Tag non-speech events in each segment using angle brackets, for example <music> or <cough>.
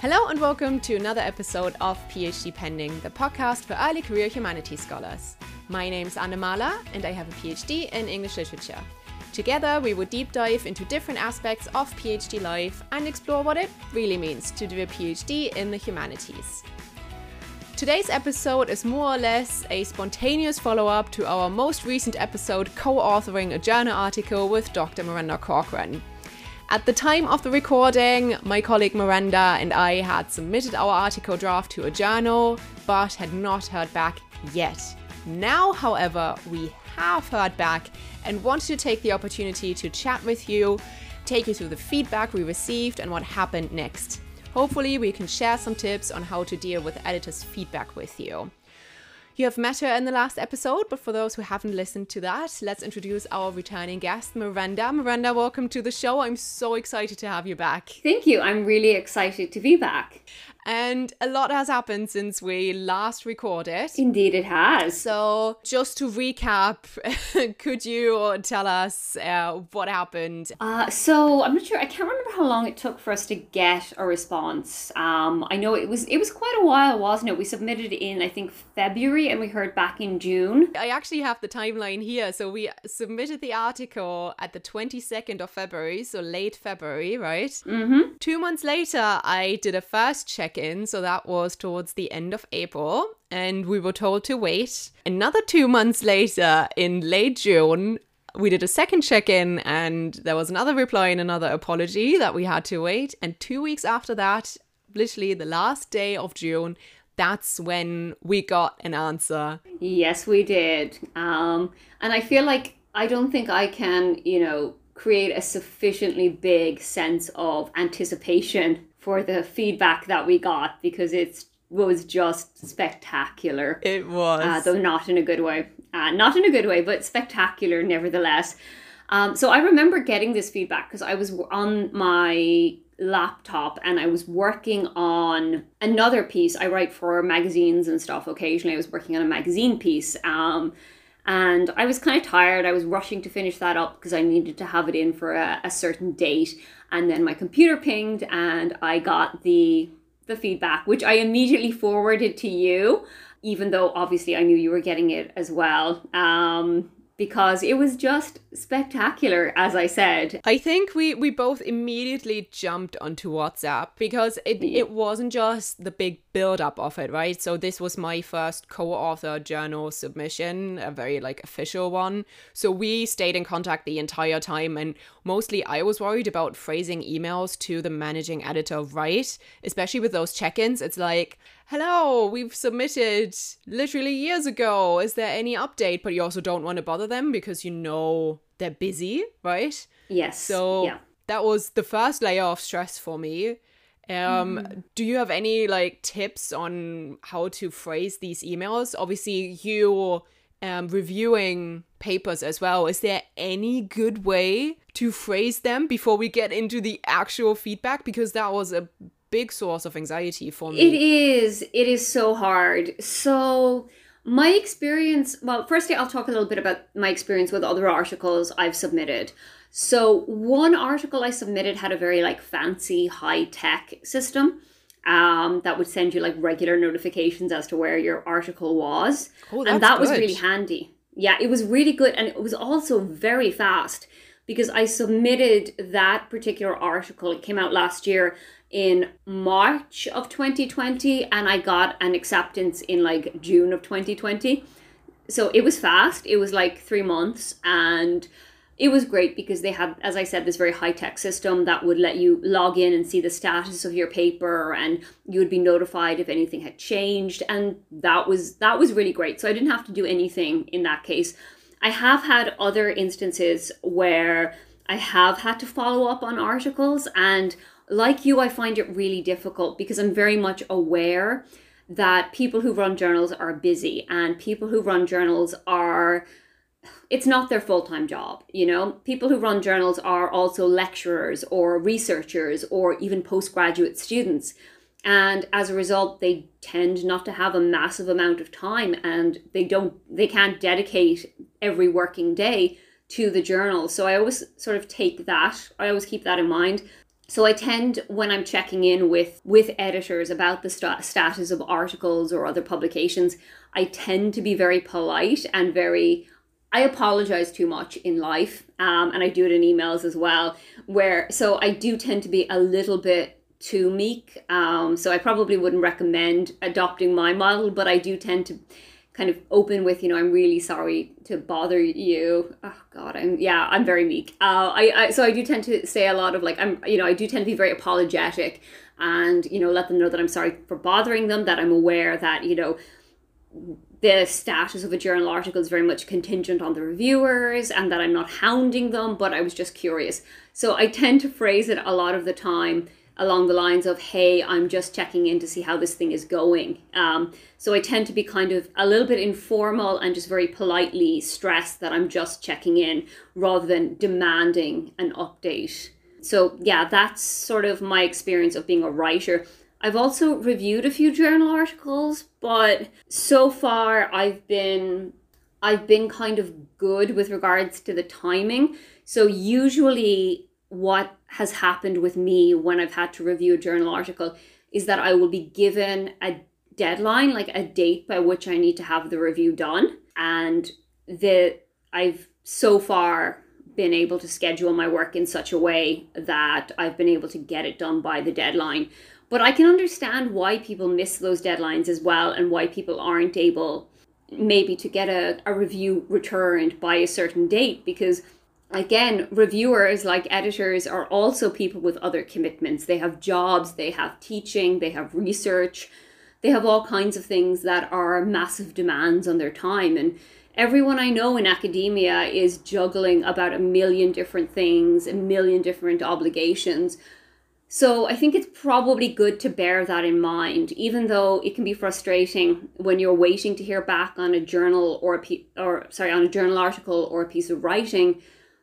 Hello and welcome to another episode of PhD Pending, the podcast for early career humanities scholars. My name is Anna Mahler and I have a PhD in English literature. Together, we will deep dive into different aspects of PhD life and explore what it really means to do a PhD in the humanities. Today's episode is more or less a spontaneous follow up to our most recent episode co authoring a journal article with Dr. Miranda Corcoran. At the time of the recording, my colleague Miranda and I had submitted our article draft to a journal, but had not heard back yet. Now, however, we have heard back and wanted to take the opportunity to chat with you, take you through the feedback we received and what happened next. Hopefully, we can share some tips on how to deal with editors' feedback with you. You have met her in the last episode, but for those who haven't listened to that, let's introduce our returning guest, Miranda. Miranda, welcome to the show. I'm so excited to have you back. Thank you. I'm really excited to be back. And a lot has happened since we last recorded. Indeed, it has. So, just to recap, <laughs> could you tell us uh, what happened? Uh, so, I'm not sure. I can't remember how long it took for us to get a response. Um, I know it was it was quite a while, wasn't it? We submitted in I think February, and we heard back in June. I actually have the timeline here. So, we submitted the article at the 22nd of February, so late February, right? Mm-hmm. Two months later, I did a first check check in. So that was towards the end of April. And we were told to wait. Another two months later, in late June, we did a second check in and there was another reply and another apology that we had to wait. And two weeks after that, literally the last day of June, that's when we got an answer. Yes, we did. Um, and I feel like I don't think I can, you know, create a sufficiently big sense of anticipation for the feedback that we got because it was just spectacular. It was. Uh, though not in a good way. Uh, not in a good way, but spectacular nevertheless. Um, so I remember getting this feedback because I was on my laptop and I was working on another piece. I write for magazines and stuff occasionally. I was working on a magazine piece. Um, and I was kind of tired. I was rushing to finish that up because I needed to have it in for a, a certain date. And then my computer pinged and I got the the feedback, which I immediately forwarded to you, even though obviously I knew you were getting it as well. Um, because it was just spectacular, as I said. I think we, we both immediately jumped onto WhatsApp because it, it wasn't just the big build up of it, right? So this was my first co-author journal submission, a very like official one. So we stayed in contact the entire time and mostly I was worried about phrasing emails to the managing editor right, especially with those check-ins. It's like hello, we've submitted literally years ago. Is there any update? But you also don't want to bother them because you know they're busy, right? Yes. So yeah. that was the first layer of stress for me. Um, mm. Do you have any like tips on how to phrase these emails? Obviously, you um, reviewing papers as well. Is there any good way to phrase them before we get into the actual feedback? Because that was a big source of anxiety for me. It is. It is so hard. So my experience, well, firstly, I'll talk a little bit about my experience with other articles I've submitted. So one article I submitted had a very like fancy high tech system um, that would send you like regular notifications as to where your article was. Oh, and that good. was really handy. Yeah, it was really good. And it was also very fast because I submitted that particular article. It came out last year in March of 2020 and I got an acceptance in like June of 2020. So it was fast. It was like 3 months and it was great because they had as I said this very high-tech system that would let you log in and see the status of your paper and you would be notified if anything had changed and that was that was really great. So I didn't have to do anything in that case. I have had other instances where I have had to follow up on articles and like you, I find it really difficult because I'm very much aware that people who run journals are busy and people who run journals are it's not their full-time job you know? People who run journals are also lecturers or researchers or even postgraduate students. And as a result they tend not to have a massive amount of time and they don't they can't dedicate every working day to the journal. So i always sort of take that i always keep that in mind So I tend when I'm checking in with with editors about the st- status of articles or other publications, I tend to be very polite and very I apologize too much in life, um, and I do it in emails as well. Where so I do tend to be a little bit too meek. Um, so I probably wouldn't recommend adopting my model, but I do tend to kind of open with, you know, I'm really sorry to bother you. Oh God, I'm yeah, I'm very meek. Uh, I, I so I do tend to say a lot of like I'm, you know, I do tend to be very apologetic, and you know, let them know that I'm sorry for bothering them. That I'm aware that you know the status of a journal article is very much contingent on the reviewers and that I'm not hounding them, but I was just curious. So I tend to phrase it a lot of the time along the lines of, hey, I'm just checking in to see how this thing is going. Um, so I tend to be kind of a little bit informal and just very politely stress that I'm just checking in rather than demanding an update. So, yeah, that's sort of my experience of being a writer. I've also reviewed a few journal articles, but so far I've been I've been kind of good with regards to the timing. So usually what has happened with me when I've had to review a journal article is that I will be given a deadline, like a date by which I need to have the review done. And the I've so far been able to schedule my work in such a way that I've been able to get it done by the deadline. But I can understand why people miss those deadlines as well and why people aren't able maybe to get a, a review returned by a certain date because again, reviewers like editors are also people with other commitments. They have jobs, they have teaching, they have research, they have all kinds of things that are massive demands on their time. And everyone I know in academia is juggling about a million different things, a million different obligations. So I think it's probably good to bear that in mind, even though it can be frustrating when you're waiting to hear back on a journal or a pe- or sorry on a journal article or a piece of writing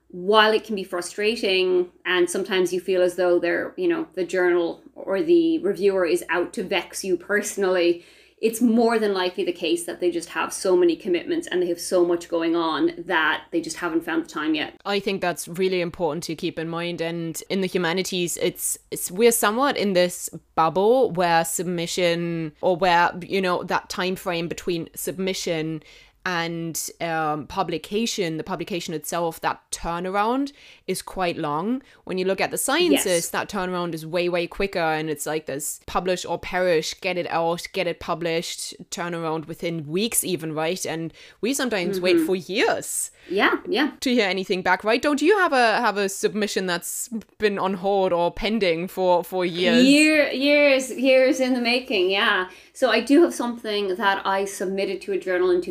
while it can be frustrating and sometimes you feel as though they're you know the journal or the reviewer is out to vex you personally it's more than likely the case that they just have so many commitments and they have so much going on that they just haven't found the time yet. I think that's really important to keep in mind and in the humanities it's, it's we're somewhat in this bubble where submission or where you know that time frame between submission and um, publication, the publication itself, that turnaround is quite long. When you look at the sciences, yes. that turnaround is way, way quicker. And it's like this publish or perish, get it out, get it published, turnaround within weeks, even, right? And we sometimes mm-hmm. wait for years. Yeah, yeah. To hear anything back, right? Don't you have a have a submission that's been on hold or pending for for years? Year, years, years in the making. Yeah. So I do have something that I submitted to a journal in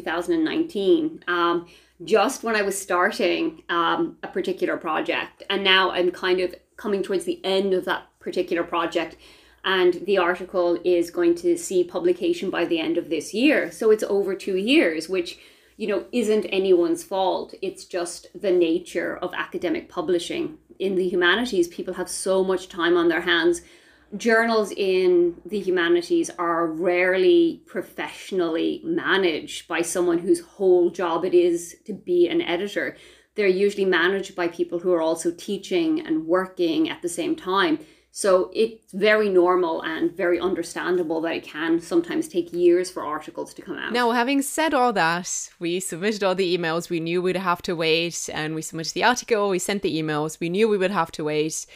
2019. Um, just when I was starting um, a particular project, and now I'm kind of coming towards the end of that particular project and the article is going to see publication by the end of this year. So it's over two years, which you know isn't anyone's fault. It's just the nature of academic publishing. In the humanities, people have so much time on their hands journals in the humanities are rarely professionally managed by someone whose whole job it is to be an editor. They're usually managed by people who are also teaching and working at the same time. So it's very normal and very understandable that it can sometimes take years for articles to come out. Now, having said all that, we submitted all the emails. We knew we'd have to wait, and we submitted the article, we sent the emails. We knew we would have to wait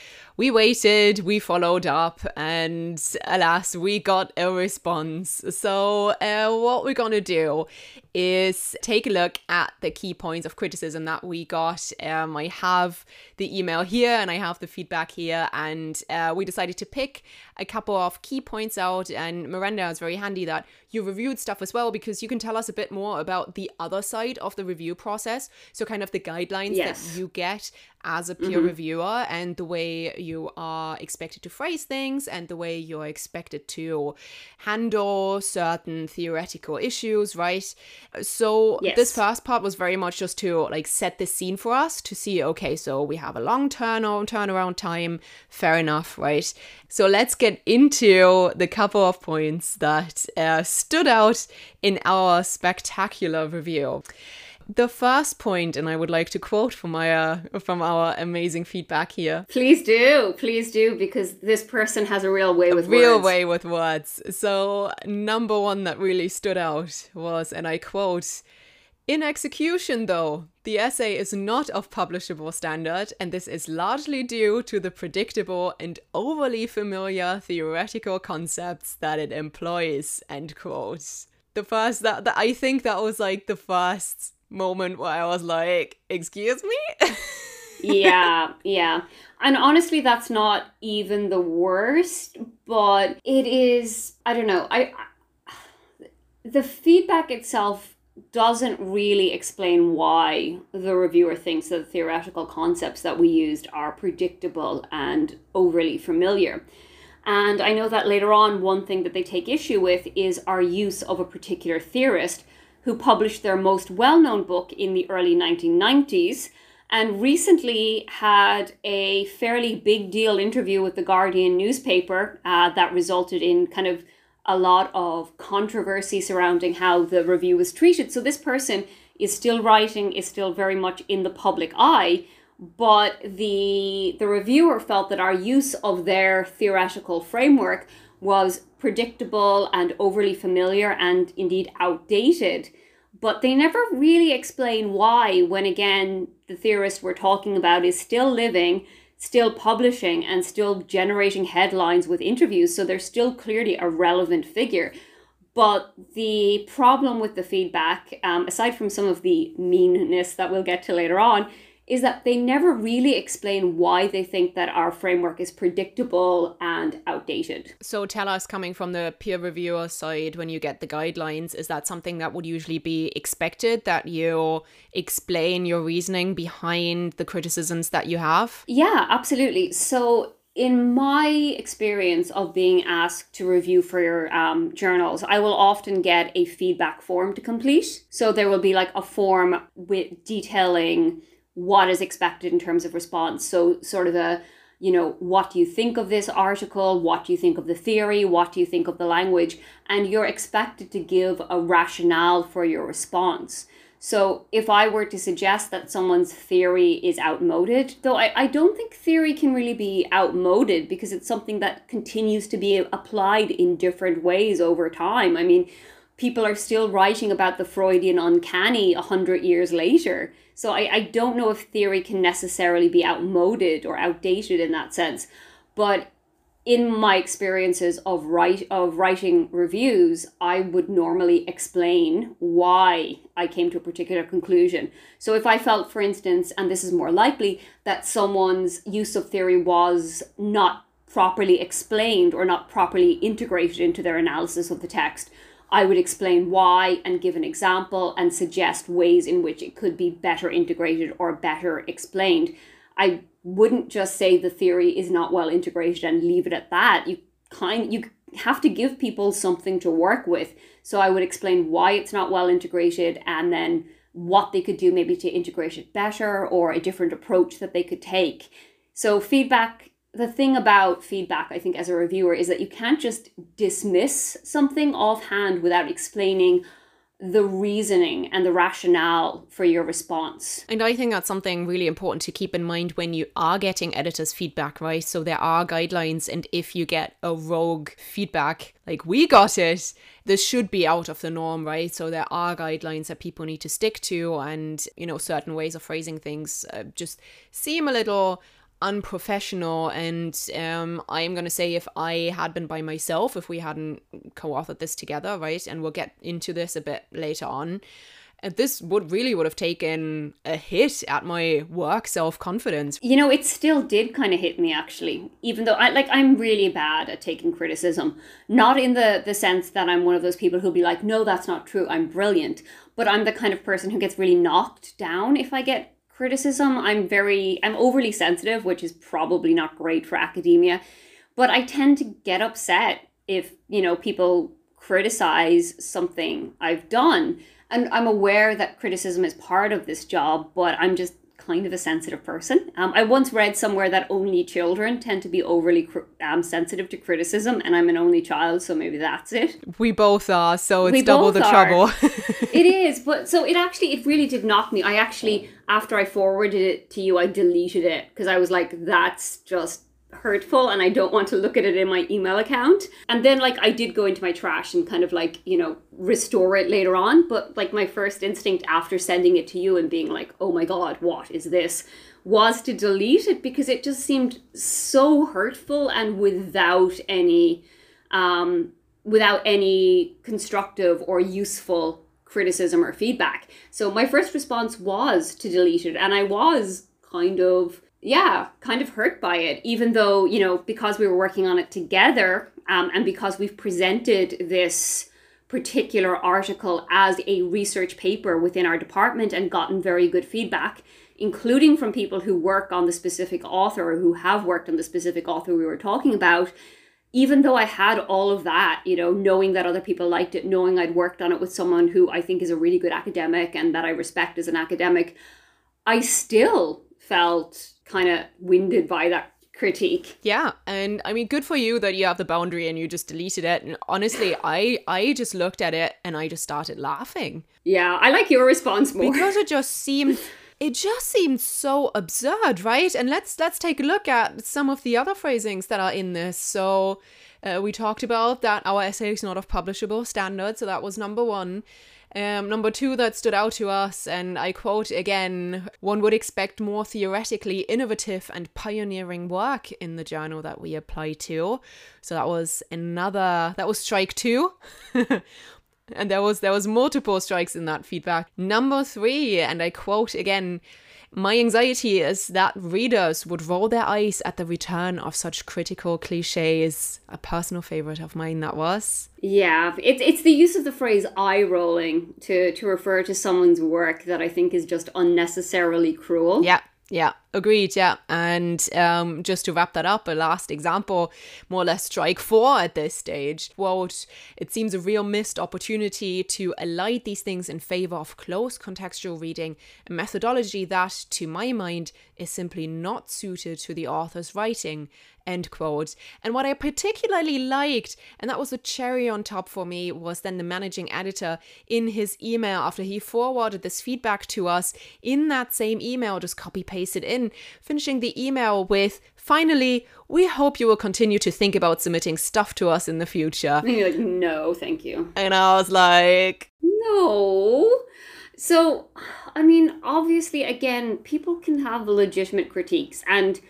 we waited, we followed up, and alas, we got a response. So, uh, what we're gonna do is take a look at the key points of criticism that we got. Um, I have the email here and I have the feedback here, and uh, we decided to pick a couple of key points out. And Miranda is very handy that you reviewed stuff as well because you can tell us a bit more about the other side of the review process. So, kind of the guidelines yes. that you get as a peer mm-hmm. reviewer and the way you are expected to phrase things and the way you're expected to handle certain theoretical issues, right? So yes. this first part was very much just to like set the scene for us to see, okay, so we have a long turn turnaround time, fair enough, right? So let's get into the couple of points that uh, stood out in our spectacular review. The first point, and I would like to quote from my uh, from our amazing feedback here. Please do, please do, because this person has a real way with real words. way with words. So number one that really stood out was, and I quote. In execution, though, the essay is not of publishable standard, and this is largely due to the predictable and overly familiar theoretical concepts that it employs. End quote. The first that, that I think that was like the first moment where I was like, "Excuse me." <laughs> yeah, yeah. And honestly, that's not even the worst, but it is. I don't know. I, I the feedback itself doesn't really explain why the reviewer thinks that the theoretical concepts that we used are predictable and overly familiar. And I know that later on, one thing that they take issue with is our use of a particular theorist who published their most well known book in the early 1990s and recently had a fairly big deal interview with the Guardian newspaper uh, that resulted in kind of a lot of controversy surrounding how the review was treated. So this person is still writing, is still very much in the public eye, but the the reviewer felt that our use of their theoretical framework was predictable and overly familiar and indeed outdated. But they never really explain why, when again, the theorist we're talking about is still living still publishing and still generating headlines with interviews. So they're still clearly a relevant figure. But the problem with the feedback, um, aside from some of the meanness that we'll get to later on, is that they never really explain why they think that our framework is predictable and outdated. So tell us, coming from the peer reviewer side, when you get the guidelines, is that something that would usually be expected that you explain your reasoning behind the criticisms that you have? Yeah, absolutely. So in my experience of being asked to review for your um, journals, I will often get a feedback form to complete. So there will be like a form with detailing what is expected in terms of response. So, sort of a, you know, what do you think of this article? What do you think of the theory? What do you think of the language? And you're expected to give a rationale for your response. So, if I were to suggest that someone's theory is outmoded, though I, I don't think theory can really be outmoded because it's something that continues to be applied in different ways over time. I mean, people are still writing about the Freudian uncanny a hundred years later. So I, I don't know if theory can necessarily be outmoded or outdated in that sense. But in my experiences of write of writing reviews, I would normally explain why I came to a particular conclusion. So if I felt, for instance, and this is more likely, that someone's use of theory was not properly explained or not properly integrated into their analysis of the text, I would explain why and give an example and suggest ways in which it could be better integrated or better explained. I wouldn't just say the theory is not well integrated and leave it at that. You kind you have to give people something to work with. So I would explain why it's not well integrated and then what they could do maybe to integrate it better or a different approach that they could take. So feedback the thing about feedback, I think, as a reviewer, is that you can't just dismiss something offhand without explaining the reasoning and the rationale for your response. And I think that's something really important to keep in mind when you are getting editors' feedback, right? So there are guidelines, and if you get a rogue feedback, like we got it, this should be out of the norm, right? So there are guidelines that people need to stick to, and you know, certain ways of phrasing things uh, just seem a little unprofessional and um, i'm going to say if i had been by myself if we hadn't co-authored this together right and we'll get into this a bit later on uh, this would really would have taken a hit at my work self-confidence. You know it still did kind of hit me actually even though i like i'm really bad at taking criticism. Not in the the sense that i'm one of those people who'll be like no that's not true i'm brilliant but i'm the kind of person who gets really knocked down if i get criticism. I'm very, I'm overly sensitive, which is probably not great for academia, but I tend to get upset if, you know, people criticize something I've done. And I'm aware that criticism is part of this job, but I'm just kind of a sensitive person. Um, I once read somewhere that only children tend to be overly um, sensitive to criticism, and I'm an only child, so maybe that's it. We both are, so it's we double the are. trouble. <laughs> it is, but so it actually, it really did knock me. I actually, after I forwarded it to you, I deleted it because I was like, that's just hurtful and I don't want to look at it in my email account. And then like I did go into my trash and kind of like, you know, restore it later on, but like my first instinct after sending it to you and being like, "Oh my god, what is this?" was to delete it because it just seemed so hurtful and without any um without any constructive or useful criticism or feedback. So my first response was to delete it and I was kind of yeah, kind of hurt by it, even though, you know, because we were working on it together um, and because we've presented this particular article as a research paper within our department and gotten very good feedback, including from people who work on the specific author or who have worked on the specific author we were talking about. Even though I had all of that, you know, knowing that other people liked it, knowing I'd worked on it with someone who I think is a really good academic and that I respect as an academic, I still felt kind of winded by that critique. Yeah, and I mean good for you that you have the boundary and you just deleted it. And honestly, I I just looked at it and I just started laughing. Yeah, I like your response more. Because it <laughs> just seemed it just seemed so absurd, right? And let's let's take a look at some of the other phrasings that are in this. So uh, we talked about that our essay is not of publishable standard, so that was number one. Um, number two that stood out to us, and I quote again, one would expect more theoretically innovative and pioneering work in the journal that we apply to. So that was another, that was strike two. <laughs> and there was there was multiple strikes in that feedback. Number three, and I quote again, my anxiety is that readers would roll their eyes at the return of such critical cliches. A personal favorite of mine that was. Yeah, it's it's the use of the phrase eye rolling to to refer to someone's work that I think is just unnecessarily cruel. Yeah. Yeah, agreed. Yeah. And um, just to wrap that up, a last example, more or less strike four at this stage. Quote, it seems a real missed opportunity to alight these things in favor of close contextual reading, a methodology that, to my mind, is simply not suited to the author's writing End quote. And what I particularly liked, and that was a cherry on top for me, was then the managing editor in his email after he forwarded this feedback to us in that same email, just copy pasted in, finishing the email with Finally, we hope you will continue to think about submitting stuff to us in the future. And you're like, no, thank you. And I was like, no. So, I mean, obviously, again, people can have legitimate critiques. And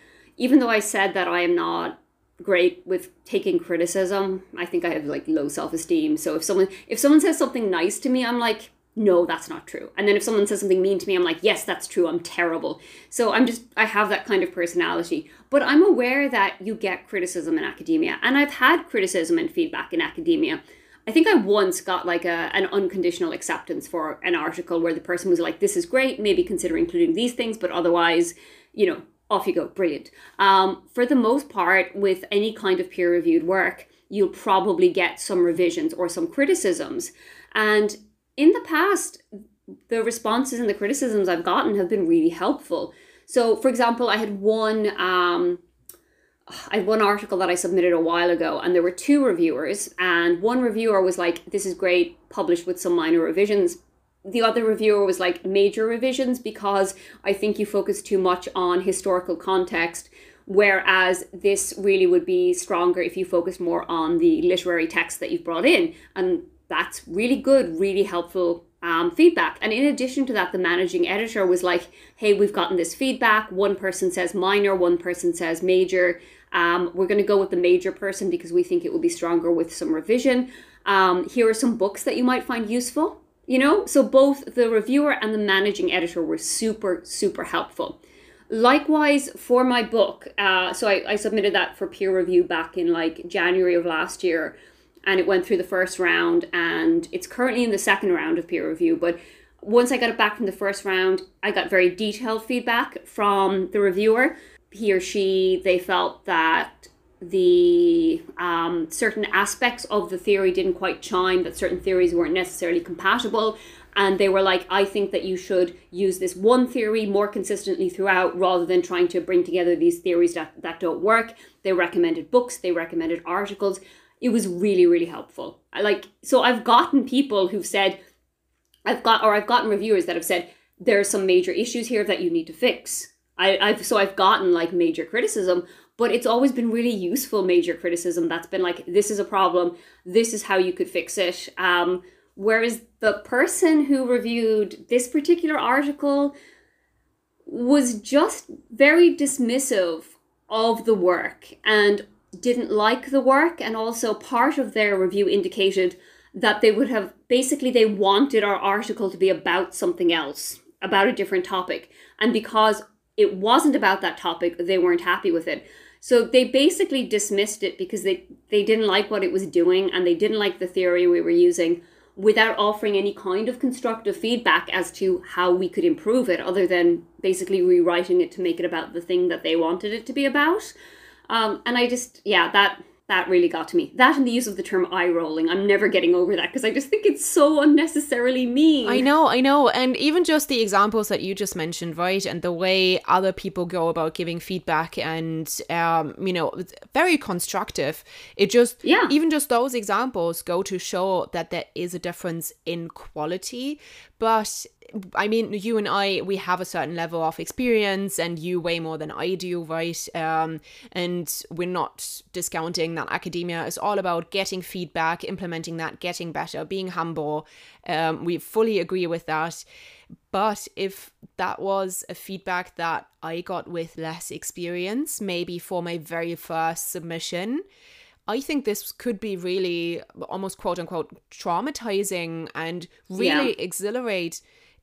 even though I said that I am not great with taking criticism, I think I have like low self-esteem. So if someone if someone says something nice to me, I'm like, no, that's not true. And then if someone says something mean to me, I'm like, yes, that's true. I'm terrible. So I'm just I have that kind of personality. But I'm aware that you get criticism in academia, and I've had criticism and feedback in academia. I think I once got like a an unconditional acceptance for an article where the person was like, "This is great. Maybe consider including these things, but otherwise, you know, off you go, brilliant. Um, for the most part, with any kind of peer reviewed work, you'll probably get some revisions or some criticisms. And in the past, the responses and the criticisms I've gotten have been really helpful. So, for example, I had one. Um, I had one article that I submitted a while ago, and there were two reviewers, and one reviewer was like, "This is great, published with some minor revisions." The other reviewer was like major revisions because I think you focus too much on historical context, whereas this really would be stronger if you focus more on the literary text that you've brought in. And that's really good, really helpful um, feedback. And in addition to that, the managing editor was like, hey, we've gotten this feedback. One person says minor, one person says major. Um, we're going to go with the major person because we think it will be stronger with some revision. Um, here are some books that you might find useful you know? So both the reviewer and the managing editor were super super helpful. Likewise for my book uh, so I, I submitted that for peer review back in like january of last year and it went through the first round and it's currently in the second round of peer review but once i got it back from the first round i got very detailed feedback from the reviewer. He or she they felt that the um, certain aspects of the theory didn't quite chime, that certain theories weren't necessarily compatible. and they were like, I think that you should use this one theory more consistently throughout rather than trying to bring together these theories that, that don't work. They recommended books, they recommended articles. It was really, really helpful. I like so I've gotten people who've said, I've got or I've gotten reviewers that have said there are some major issues here that you need to fix. I, I've so I've gotten like major criticism, but it's always been really useful major criticism that's been like this is a problem, this is how you could fix it. Um, Whereas the person who reviewed this particular article was just very dismissive of the work and didn't like the work and also part of their review indicated that they would have basically they wanted our article to be about something else about a different topic and because it wasn't about that topic they weren't happy with it so they basically dismissed it because they they didn't like what it was doing and they didn't like the theory we were using without offering any kind of constructive feedback as to how we could improve it, other than basically rewriting it to make it about the thing that they wanted it to be about. Um, and I just, yeah, that that really got to me. That and the use of the term eye rolling. I'm never getting over that because I just think it's so unnecessarily mean. I know, I know. And even just the examples that you just mentioned, right? And the way other people go about giving feedback and, um, you know, very constructive. It just, yeah. even just those examples go to show that there is a difference in quality. But I mean, you and I, we have a certain level of experience, and you way more than I do, right? Um, and we're not discounting that academia is all about getting feedback, implementing that, getting better, being humble. Um, we fully agree with that. But if that was a feedback that I got with less experience, maybe for my very first submission, I think this could be really almost quote unquote traumatizing and really yeah. exhilarate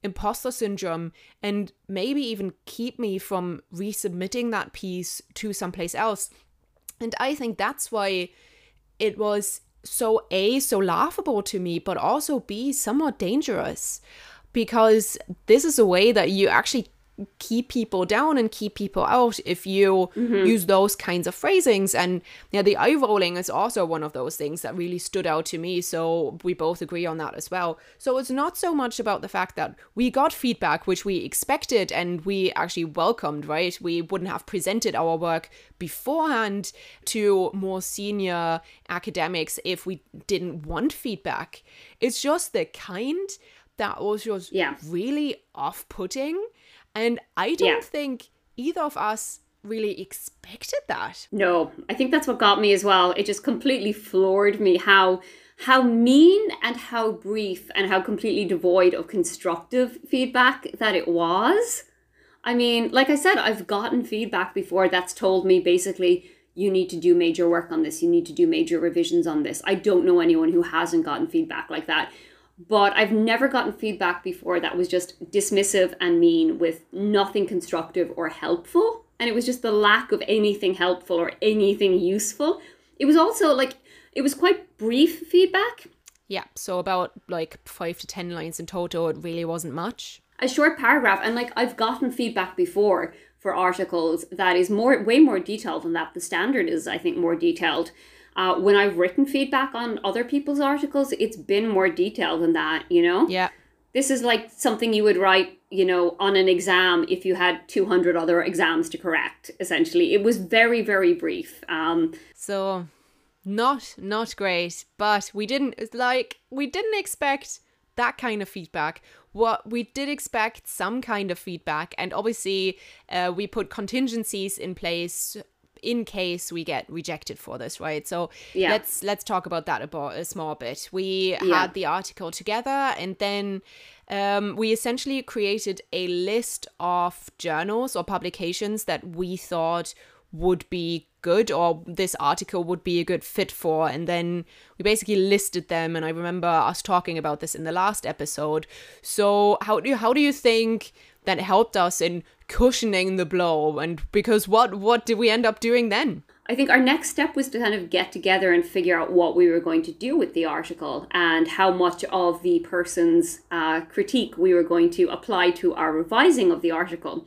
imposter syndrome and maybe even keep me from resubmitting that piece to someplace else. And I think that's why it was so A, so laughable to me, but also B, somewhat dangerous because this is a way that you actually keep people down and keep people out if you mm-hmm. use those kinds of phrasings. And yeah the eye rolling is also one of those things that really stood out to me. So we both agree on that as well. So it's not so much about the fact that we got feedback which we expected and we actually welcomed right? We wouldn't have presented our work beforehand to more senior academics if we didn't want feedback. It's just the kind that was just yeah. really off-putting and I don't yeah. think either of us really expected that. No, I think that's what got me as well. It just completely floored me how how mean and how brief and how completely devoid of constructive feedback that it was. I mean, like I said, I've gotten feedback before that's told me basically you need to do major work on this, you need to do major revisions on this. I don't know anyone who hasn't gotten feedback like that but I've never gotten feedback before that was just dismissive and mean with nothing constructive or helpful. And it was just the lack of anything helpful or anything useful. It was also like, it was quite brief feedback. Yeah, so about like five to 10 lines in total. It really wasn't much. A short paragraph. And like, I've gotten feedback before for articles that is more, way more detailed than that. The standard is, I think, more detailed. Uh, when I've written feedback on other people's articles, it's been more detailed than that, you know? Yeah. This is like something you would write, you know, on an exam if you had 200 other exams to correct, essentially. It was very, very brief. Um, so, not not great, but we didn't like we didn't expect that kind of feedback. What we did expect some kind of feedback, and obviously, uh, we put contingencies in place in case we get rejected for this right? So yeah. let's let's talk about that about a small bit. We yeah. had the article together and then um, we essentially created a list of journals or publications that we thought would be good or this article would be a good fit for. And then we basically listed them. And i remember us talking about this in the last episode. So how do you how do you think that helped us in cushioning the blow and because what what did we end up doing then I think our next step was to kind of get together and figure out what we were going to do with the article and how much of the person's uh, critique we were going to apply to our revising of the article.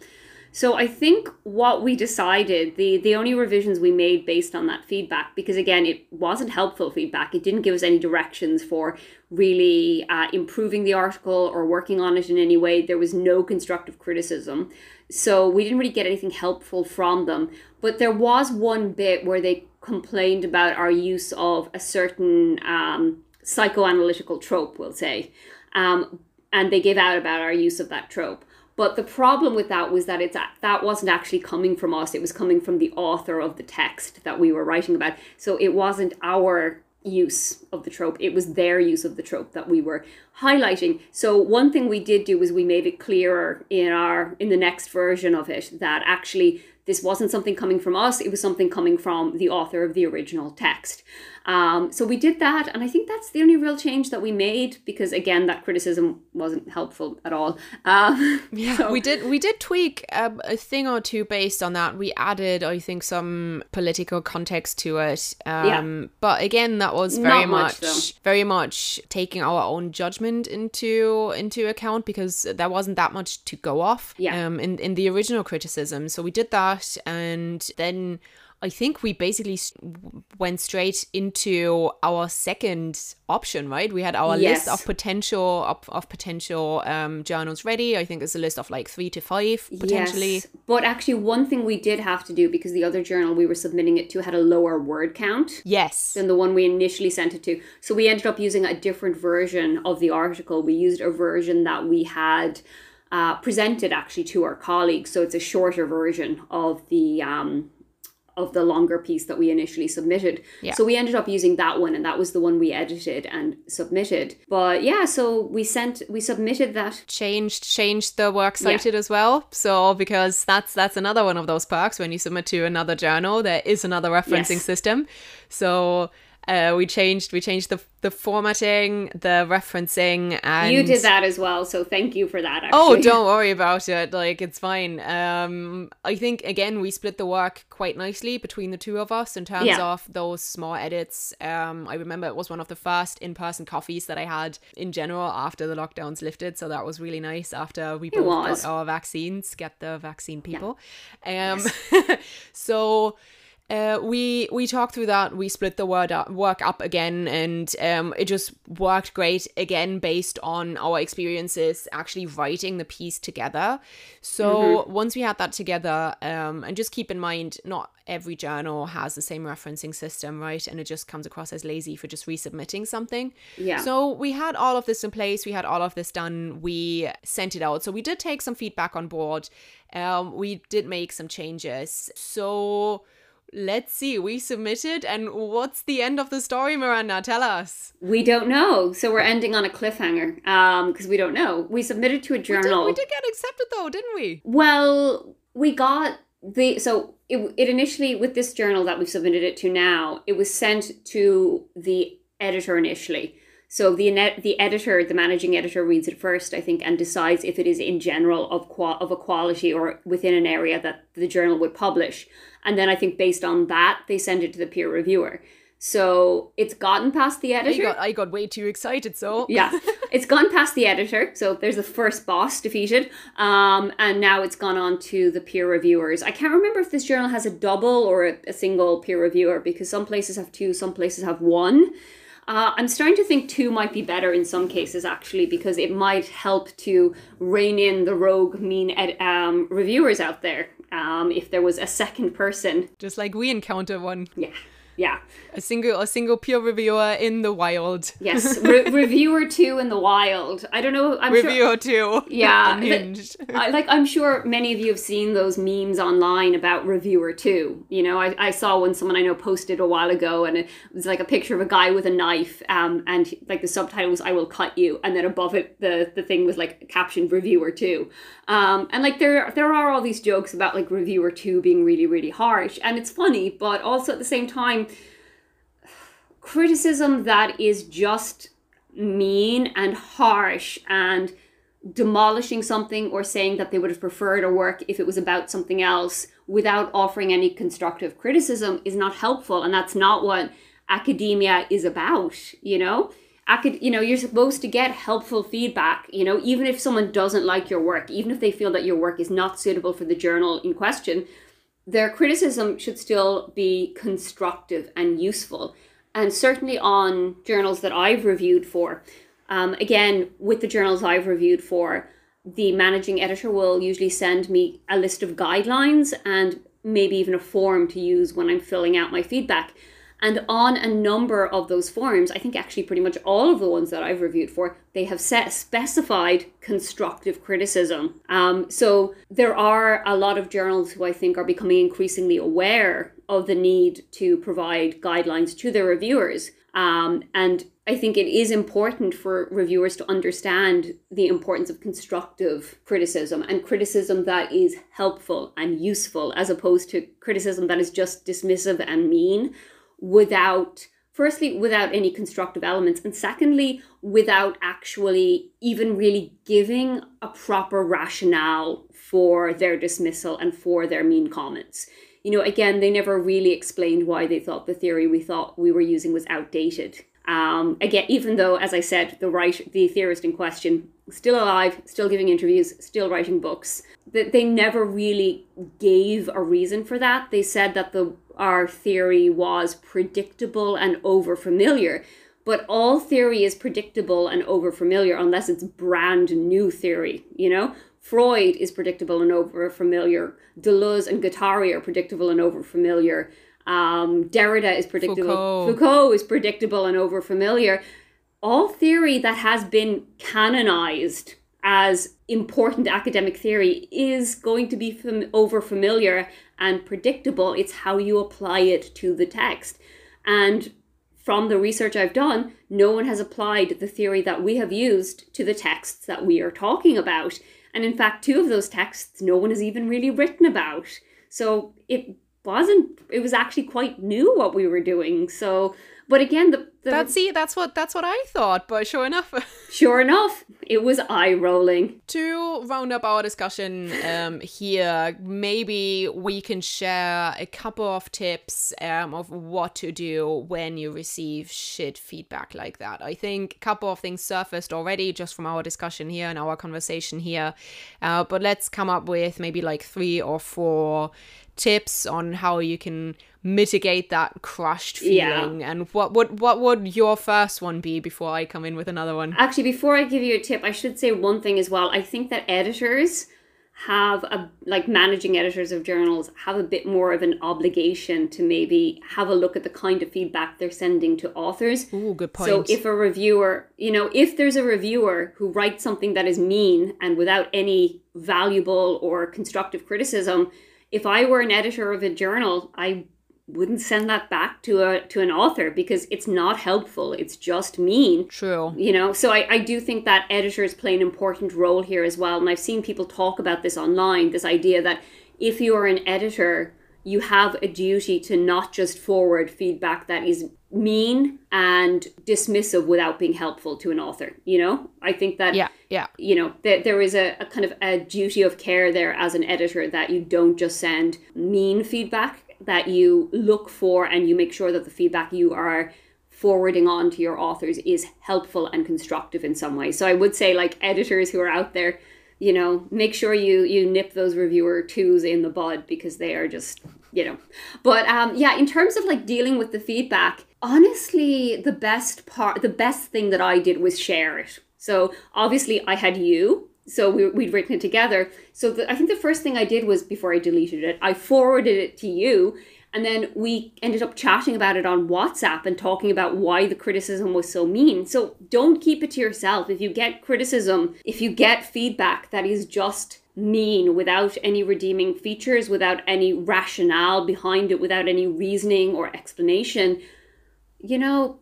So I think what we decided, the the only revisions we made based on that feedback, because again, it wasn't helpful feedback. It didn't give us any directions for really uh, improving the article or working on it in any way. There was no constructive criticism. So we didn't really get anything helpful from them. But there was one bit where they complained about our use of a certain um, psychoanalytical trope, we'll say. Um, and they gave out about our use of that trope. But the problem with that was that it's that wasn't actually coming from us. It was coming from the author of the text that we were writing about. So it wasn't our use of the trope. It was their use of the trope that we were highlighting. So one thing we did do was we made it clearer in our in the next version of it that actually this wasn't something coming from us, it was something coming from the author of the original text. Um, so we did that, and I think that's the only real change that we made because again, that criticism wasn't helpful at all. Um, <laughs> yeah, so. we did we did tweak a, a, thing or two based on that. We added, I think, some political context to it. Um, yeah. But again, that was very much, much very much taking our own judgment into into account because there wasn't that much to go off. Yeah. Um, in in the original criticism, so we did that, and then I think we basically went straight into our second option, right? We had our yes. list of potential of, of potential um, journals ready. I think it's a list of like three to five potentially. Yes. But actually, one thing we did have to do because the other journal we were submitting it to had a lower word count. Yes. Than the one we initially sent it to. So we ended up using a different version of the article. We used a version that we had. Uh, presented actually to our colleagues, so it's a shorter version of the um, of the longer piece that we initially submitted. Yeah. So we ended up using that one and that was the one we edited and submitted. But yeah, so we sent we submitted that. Changed changed the works cited yeah. as well. So because that's that's another one of those perks when you submit to another journal, there is another referencing yes. system. So uh, we changed we changed the the formatting, the referencing, and you did that as well. So thank you for that. Oh, actually. Oh, don't worry <laughs> about it. Like it's fine. Um, I think again we split the work quite nicely between the two of us in terms yeah. of those small edits. Um, I remember it was one of the first in person coffees that I had in general after the lockdowns lifted. So that was really nice after we both got our vaccines. Get the vaccine, people. Yeah. Um, yes. <laughs> so uh, we we talked through that. We split the word up, work up again, and um, it just worked great again based on our experiences actually writing the piece together. So mm-hmm. once we had that together, um, and just keep in mind, not every journal has the same referencing system, right? And it just comes across as lazy for just resubmitting something. Yeah. So we had all of this in place. We had all of this done. We sent it out. So we did take some feedback on board. Um, we did make some changes. So let's see, we submitted, and what's the end of the story, Miranda? Tell us. We don't know, so we're ending on a cliffhanger um, because we don't know. We submitted to a journal. We did, we did get accepted though, didn't we? Well, we got the so it, it initially with this journal that we've submitted it to now, it was sent to the editor initially. So the the editor, the managing editor, reads it first, I think, and decides if it is in general of qual- of a quality or within an area that the journal would publish. And then I think based on that, they send it to the peer reviewer. So it's gotten past the editor. I got, I got way too excited, so. yeah, <laughs> it's gone past the editor. So there's the first boss defeated. Um, and now it's gone on to the peer reviewers. I can't remember if this journal has a double or a, a single peer reviewer because some places have two, some places have one. Uh, I'm starting to think two might be better in some cases, actually, because it might help to rein in the rogue, mean ed- um, reviewers out there. Um, if there was a second person, just like we encounter one. Yeah, yeah. A single a single peer reviewer in the wild. Yes, <laughs> Re- reviewer two in the wild. I don't know. I'm reviewer sure, two. Yeah, <laughs> I, like I'm sure many of you have seen those memes online about reviewer two. You know, I, I saw one someone I know posted a while ago, and it was like a picture of a guy with a knife, um, and like the subtitle was "I will cut you," and then above it the the thing was like captioned "reviewer two. Um, and like there there are all these jokes about like reviewer two being really really harsh, and it's funny, but also at the same time Um, criticism that is just mean and harsh and demolishing something or saying that they would have preferred a work if it was about something else without offering any constructive criticism is not helpful. And that's not what academia is about you know? Acad- you know you're supposed to get helpful feedback you know? Even if someone doesn't like your work even if they feel that your work is not suitable for the journal in question their criticism should still be constructive and useful and certainly on journals that i've reviewed for. Um, again with the journals i've reviewed for the managing editor will usually send me a list of guidelines and maybe even a form to use when i'm filling out my feedback and on a number of those forms, I think actually pretty much all of the ones that I've reviewed for, they have set specified constructive criticism. Um, so there are a lot of journals who I think are becoming increasingly aware of the need to provide guidelines to their reviewers. Um, and I think it is important for reviewers to understand the importance of constructive criticism and criticism that is helpful and useful, as opposed to criticism that is just dismissive and mean without firstly without any constructive elements and secondly without actually even really giving a proper rationale for their dismissal and for their mean comments. You know again they never really explained why they thought the theory we thought we were using was outdated. Um, again even though as i said the right the theorist in question still alive still giving interviews still writing books that they never really gave a reason for that. They said that the our theory was predictable and overfamiliar. But all theory is predictable and overfamiliar unless it's brand new theory, you know? Freud is predictable and overfamiliar. Deleuze and Guattari are predictable and overfamiliar. Um, Derrida is predictable. Foucault. Foucault is predictable and overfamiliar. All theory that has been canonized as important academic theory is going to be fam- over familiar and predictable. It's how you apply it to the text. And from the research I've done, no one has applied the theory that we have used to the texts that we are talking about. And in fact, two of those texts no one has even really written about. So it wasn't, it was actually quite new what we were doing. So but again, the, the that's see, that's what that's what I thought. But sure enough, <laughs> sure enough, it was eye rolling. To round up our discussion um, here, maybe we can share a couple of tips um, of what to do when you receive shit feedback like that. I think a couple of things surfaced already just from our discussion here and our conversation here, uh, but let's come up with maybe like three or four tips on how you can mitigate that crushed feeling yeah. and what would what would your first one be before I come in with another one? Actually, before I give you a tip, I should say one thing as well. I think that editors have a like managing editors of journals have a bit more of an obligation to maybe have a look at the kind of feedback they're sending to authors. Oh, good point. So if a reviewer, you know, if there's a reviewer who writes something that is mean and without any valuable or constructive criticism, if I were an editor of a journal, I wouldn't send that back to a to an author because it's not helpful. It's just mean. True. You know so I, I do think that editors play an important role here as well. And i've seen people talk about this online this idea that if you are an editor you have a duty to not just forward feedback that is mean and dismissive without being helpful to an author you know? I think that yeah yeah. you know that there is a, a kind of a duty of care there as an editor that you don't just send mean feedback that you look for and you make sure that the feedback you are forwarding on to your authors is helpful and constructive in some way. So I would say like editors who are out there, you know, make sure you you nip those reviewer twos in the bud because they are just, you know. But um yeah, in terms of like dealing with the feedback, honestly, the best part the best thing that I did was share it. So obviously I had you so we, we'd written it together. So the, I think the first thing I did was before I deleted it, I forwarded it to you. And then we ended up chatting about it on WhatsApp and talking about why the criticism was so mean. So don't keep it to yourself. If you get criticism, if you get feedback that is just mean without any redeeming features, without any rationale behind it, without any reasoning or explanation, you know,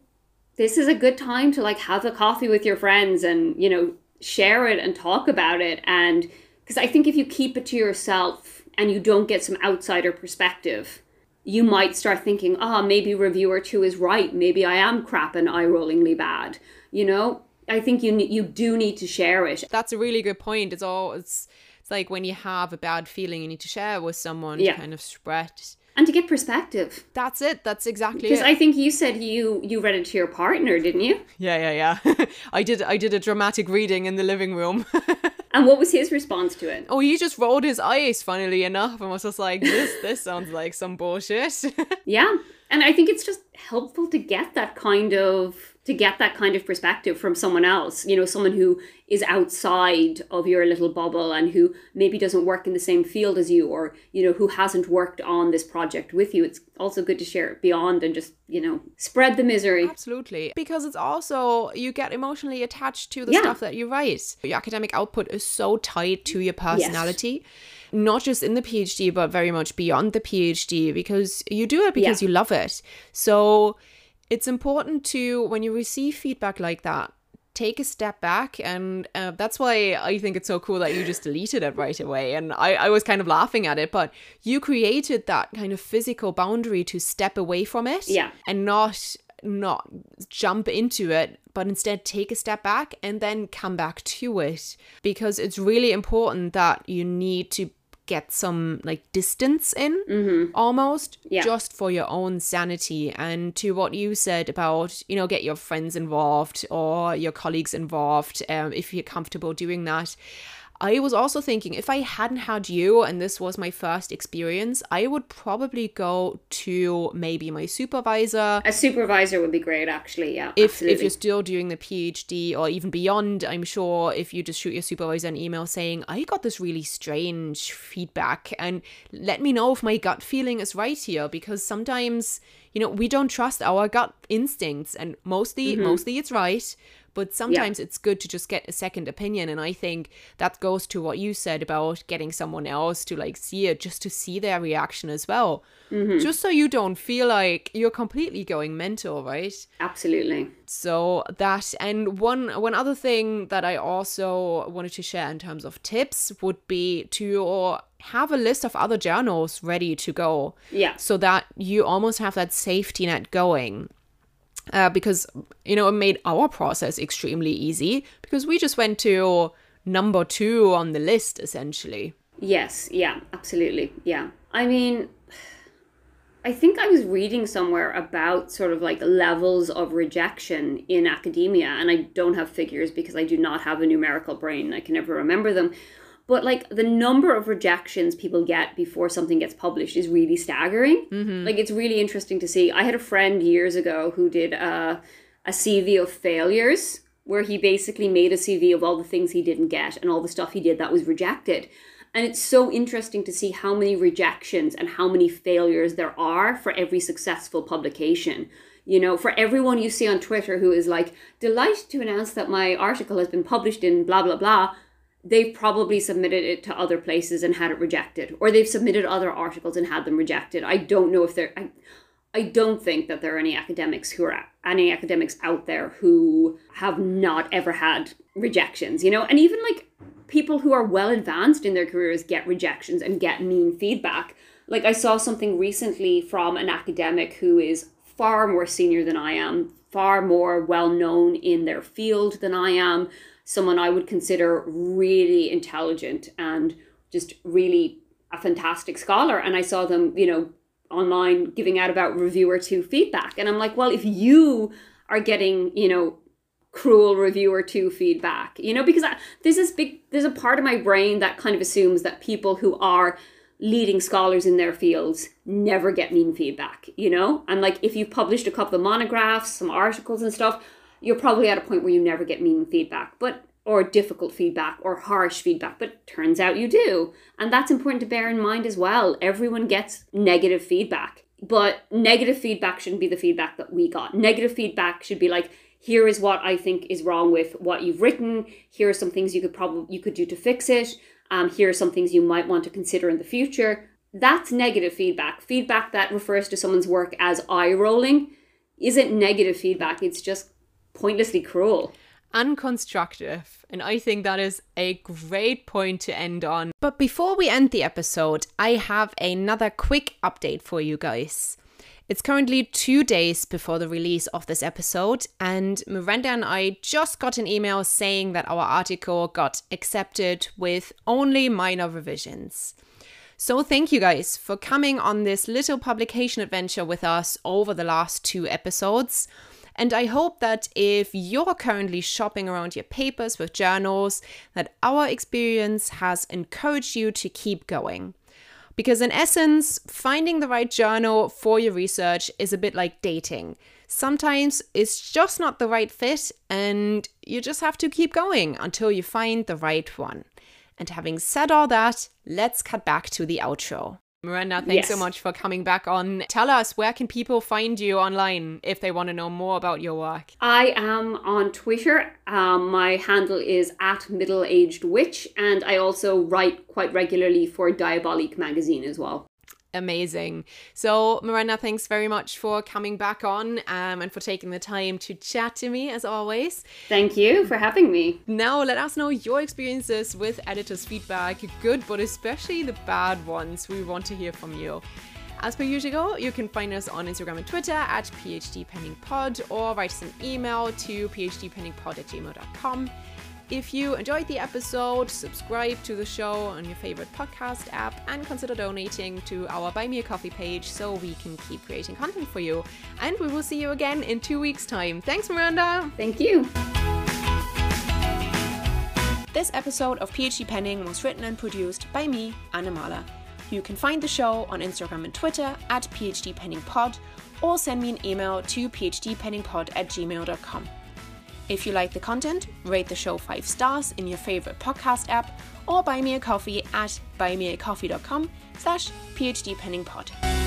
this is a good time to like have a coffee with your friends and, you know, share it and talk about it and because I think if you keep it to yourself and you don't get some outsider perspective, you might start thinking, ah, oh, maybe reviewer two is right. Maybe I am crap and eye rollingly bad. You know, I think you you do need to share it. That's a really good point. It's all it's it's like when you have a bad feeling, you need to share with someone yeah. to kind of spread and to get perspective. That's it. That's exactly Because. I think you said you you read it to your partner, didn't you? yeah, yeah, yeah. <laughs> I did. I did a dramatic reading in the living room. <laughs> And what was his response to it? oh, he just rolled his eyes, funnily enough, and was just like, "This, this sounds like some bullshit." <laughs> Yeah. And I think it's just helpful to get that kind of to get that kind of perspective from someone else, you know, someone who is outside of your little bubble and who maybe doesn't work in the same field as you or, you know, who hasn't worked on this project with you. It's also good to share it beyond and just, you know, spread the misery. Absolutely. Because it's also, you get emotionally attached to the Yeah. stuff that you write. Your academic output is so tied to your personality, not just in the PhD, but very much beyond the PhD, because you do it because Yeah. you love it. So it's important to, when you receive feedback like that, take a step back and uh, that's why i think it's so cool that you just deleted it right away and I, I was kind of laughing at it but you created that kind of physical boundary to step away from it Yeah. and not not jump into it but instead take a step back and then come back to it because it's really important that you need to get some like distance in almost Yeah. just for your own sanity and to what you said about you know get your friends involved or your colleagues involved um, if you're comfortable doing that I was also thinking if I hadn't had you and this was my first experience, I would probably go to maybe my supervisor. A supervisor would be great actually, yeah. If, absolutely. if you're still doing the PhD or even beyond, I'm sure if you just shoot your supervisor an email saying, I got this really strange feedback and let me know if my gut feeling is right here because sometimes, you know, we don't trust our gut instincts and mostly, mm-hmm. mostly it's right. But sometimes it's good to just get a second opinion. And I think that goes to what you said about getting someone else to like see it, just to see their reaction as well. Mm-hmm. Just so you don't feel like you're completely going mental, right? Absolutely. So that and one one other thing that I also wanted to share in terms of tips would be to have a list of other journals ready to go Yeah. so that you almost have that safety net going. Uh, because you know it made our process extremely easy because we just went to number two on the list essentially. Yes, yeah, absolutely. Yeah. I mean, I think I was reading somewhere about sort of like levels of rejection in academia, and I don't have figures because I do not have a numerical brain. I can never remember them. But like the number of rejections people get before something gets published is really staggering. Mm-hmm. Like it's really interesting to see. I had a friend years ago who did uh, a, a CV of failures where he basically made a CV of all the things he didn't get and all the stuff he did that was rejected. And it's so interesting to see how many rejections and how many failures there are for every successful publication. You know, for everyone you see on Twitter who is like, delighted to announce that my article has been published in blah, blah, blah, they've probably submitted it to other places and had it rejected. Or they've submitted other articles and had them rejected. I don't know if they're. I, I don't think that there are any academics who are any academics out there who have not ever had rejections, you know, and even like people who are well advanced in their careers get rejections and get mean feedback. Like I saw something recently from an academic who is far more senior than I am, far more well known in their field than I am, someone I would consider really intelligent and just really a fantastic scholar. And I saw them, you know, online giving out about reviewer two feedback. And I'm like, well, if you are getting, you know, cruel reviewer two feedback, you know, because I, there's this big, there's a part of my brain that kind of assumes that people who are leading scholars in their fields never get mean feedback, you know? And like, if you've published a couple of monographs, some articles and stuff, you're probably at a point where you never get mean feedback. But or difficult feedback or harsh feedback, but turns out you do. And that's important to bear in mind as well. Everyone gets negative feedback, but negative feedback shouldn't be the feedback that we got. Negative feedback should be like, here is what I think is wrong with what you've written. Here are some things you could probably you could do to fix it. Um, here are some things you might want to consider in the future. That's negative feedback. Feedback that refers to someone's work as eye rolling isn't negative feedback. It's just pointlessly cruel unconstructive. And I think that is a great point to end on. But before we end the episode, I have another quick update for you guys. It's currently two days before the release of this episode, and Miranda and I just got an email saying that our article got accepted with only minor revisions. So, thank you guys for coming on this little publication adventure with us over the last two episodes. And I hope that if you're currently shopping around your papers with journals, that our experience has encouraged you to keep going. Because in essence, finding the right journal for your research is a bit like dating. Sometimes it's just not the right fit, and you just have to keep going until you find the right one. And having said all that, let's cut back to the outro. Miranda, thanks yes. so much for coming back on. Tell us, where can people find you online if they want to know more about your work? I am on Twitter. Um, my handle is at middle aged witch, and I also write quite regularly for Diabolique magazine as well amazing. So, Miranda, thanks very much for coming back on um, and for taking the time to chat to me as always. Thank you for having me. Now, let us know your experiences with editors' feedback, good, but especially the bad ones. We want to hear from you. As per usual, you can find us on Instagram and Twitter at PhDPenningPod or write us an email to phdpenningpod at gmail.com. If you enjoyed the episode, subscribe to the show on your favorite podcast app and consider donating to our Buy Me a Coffee page so we can keep creating content for you. And we will see you again in two weeks' time. Thanks, Miranda. Thank you. This episode of PhD Penning was written and produced by me, Anna Mahler. You can find the show on Instagram and Twitter at PhDPenningPod or send me an email to phdpenningpod at gmail.com. If you like the content, rate the show 5 stars in your favorite podcast app or buy me a coffee at buymeacoffee.com slash phdpenningpod.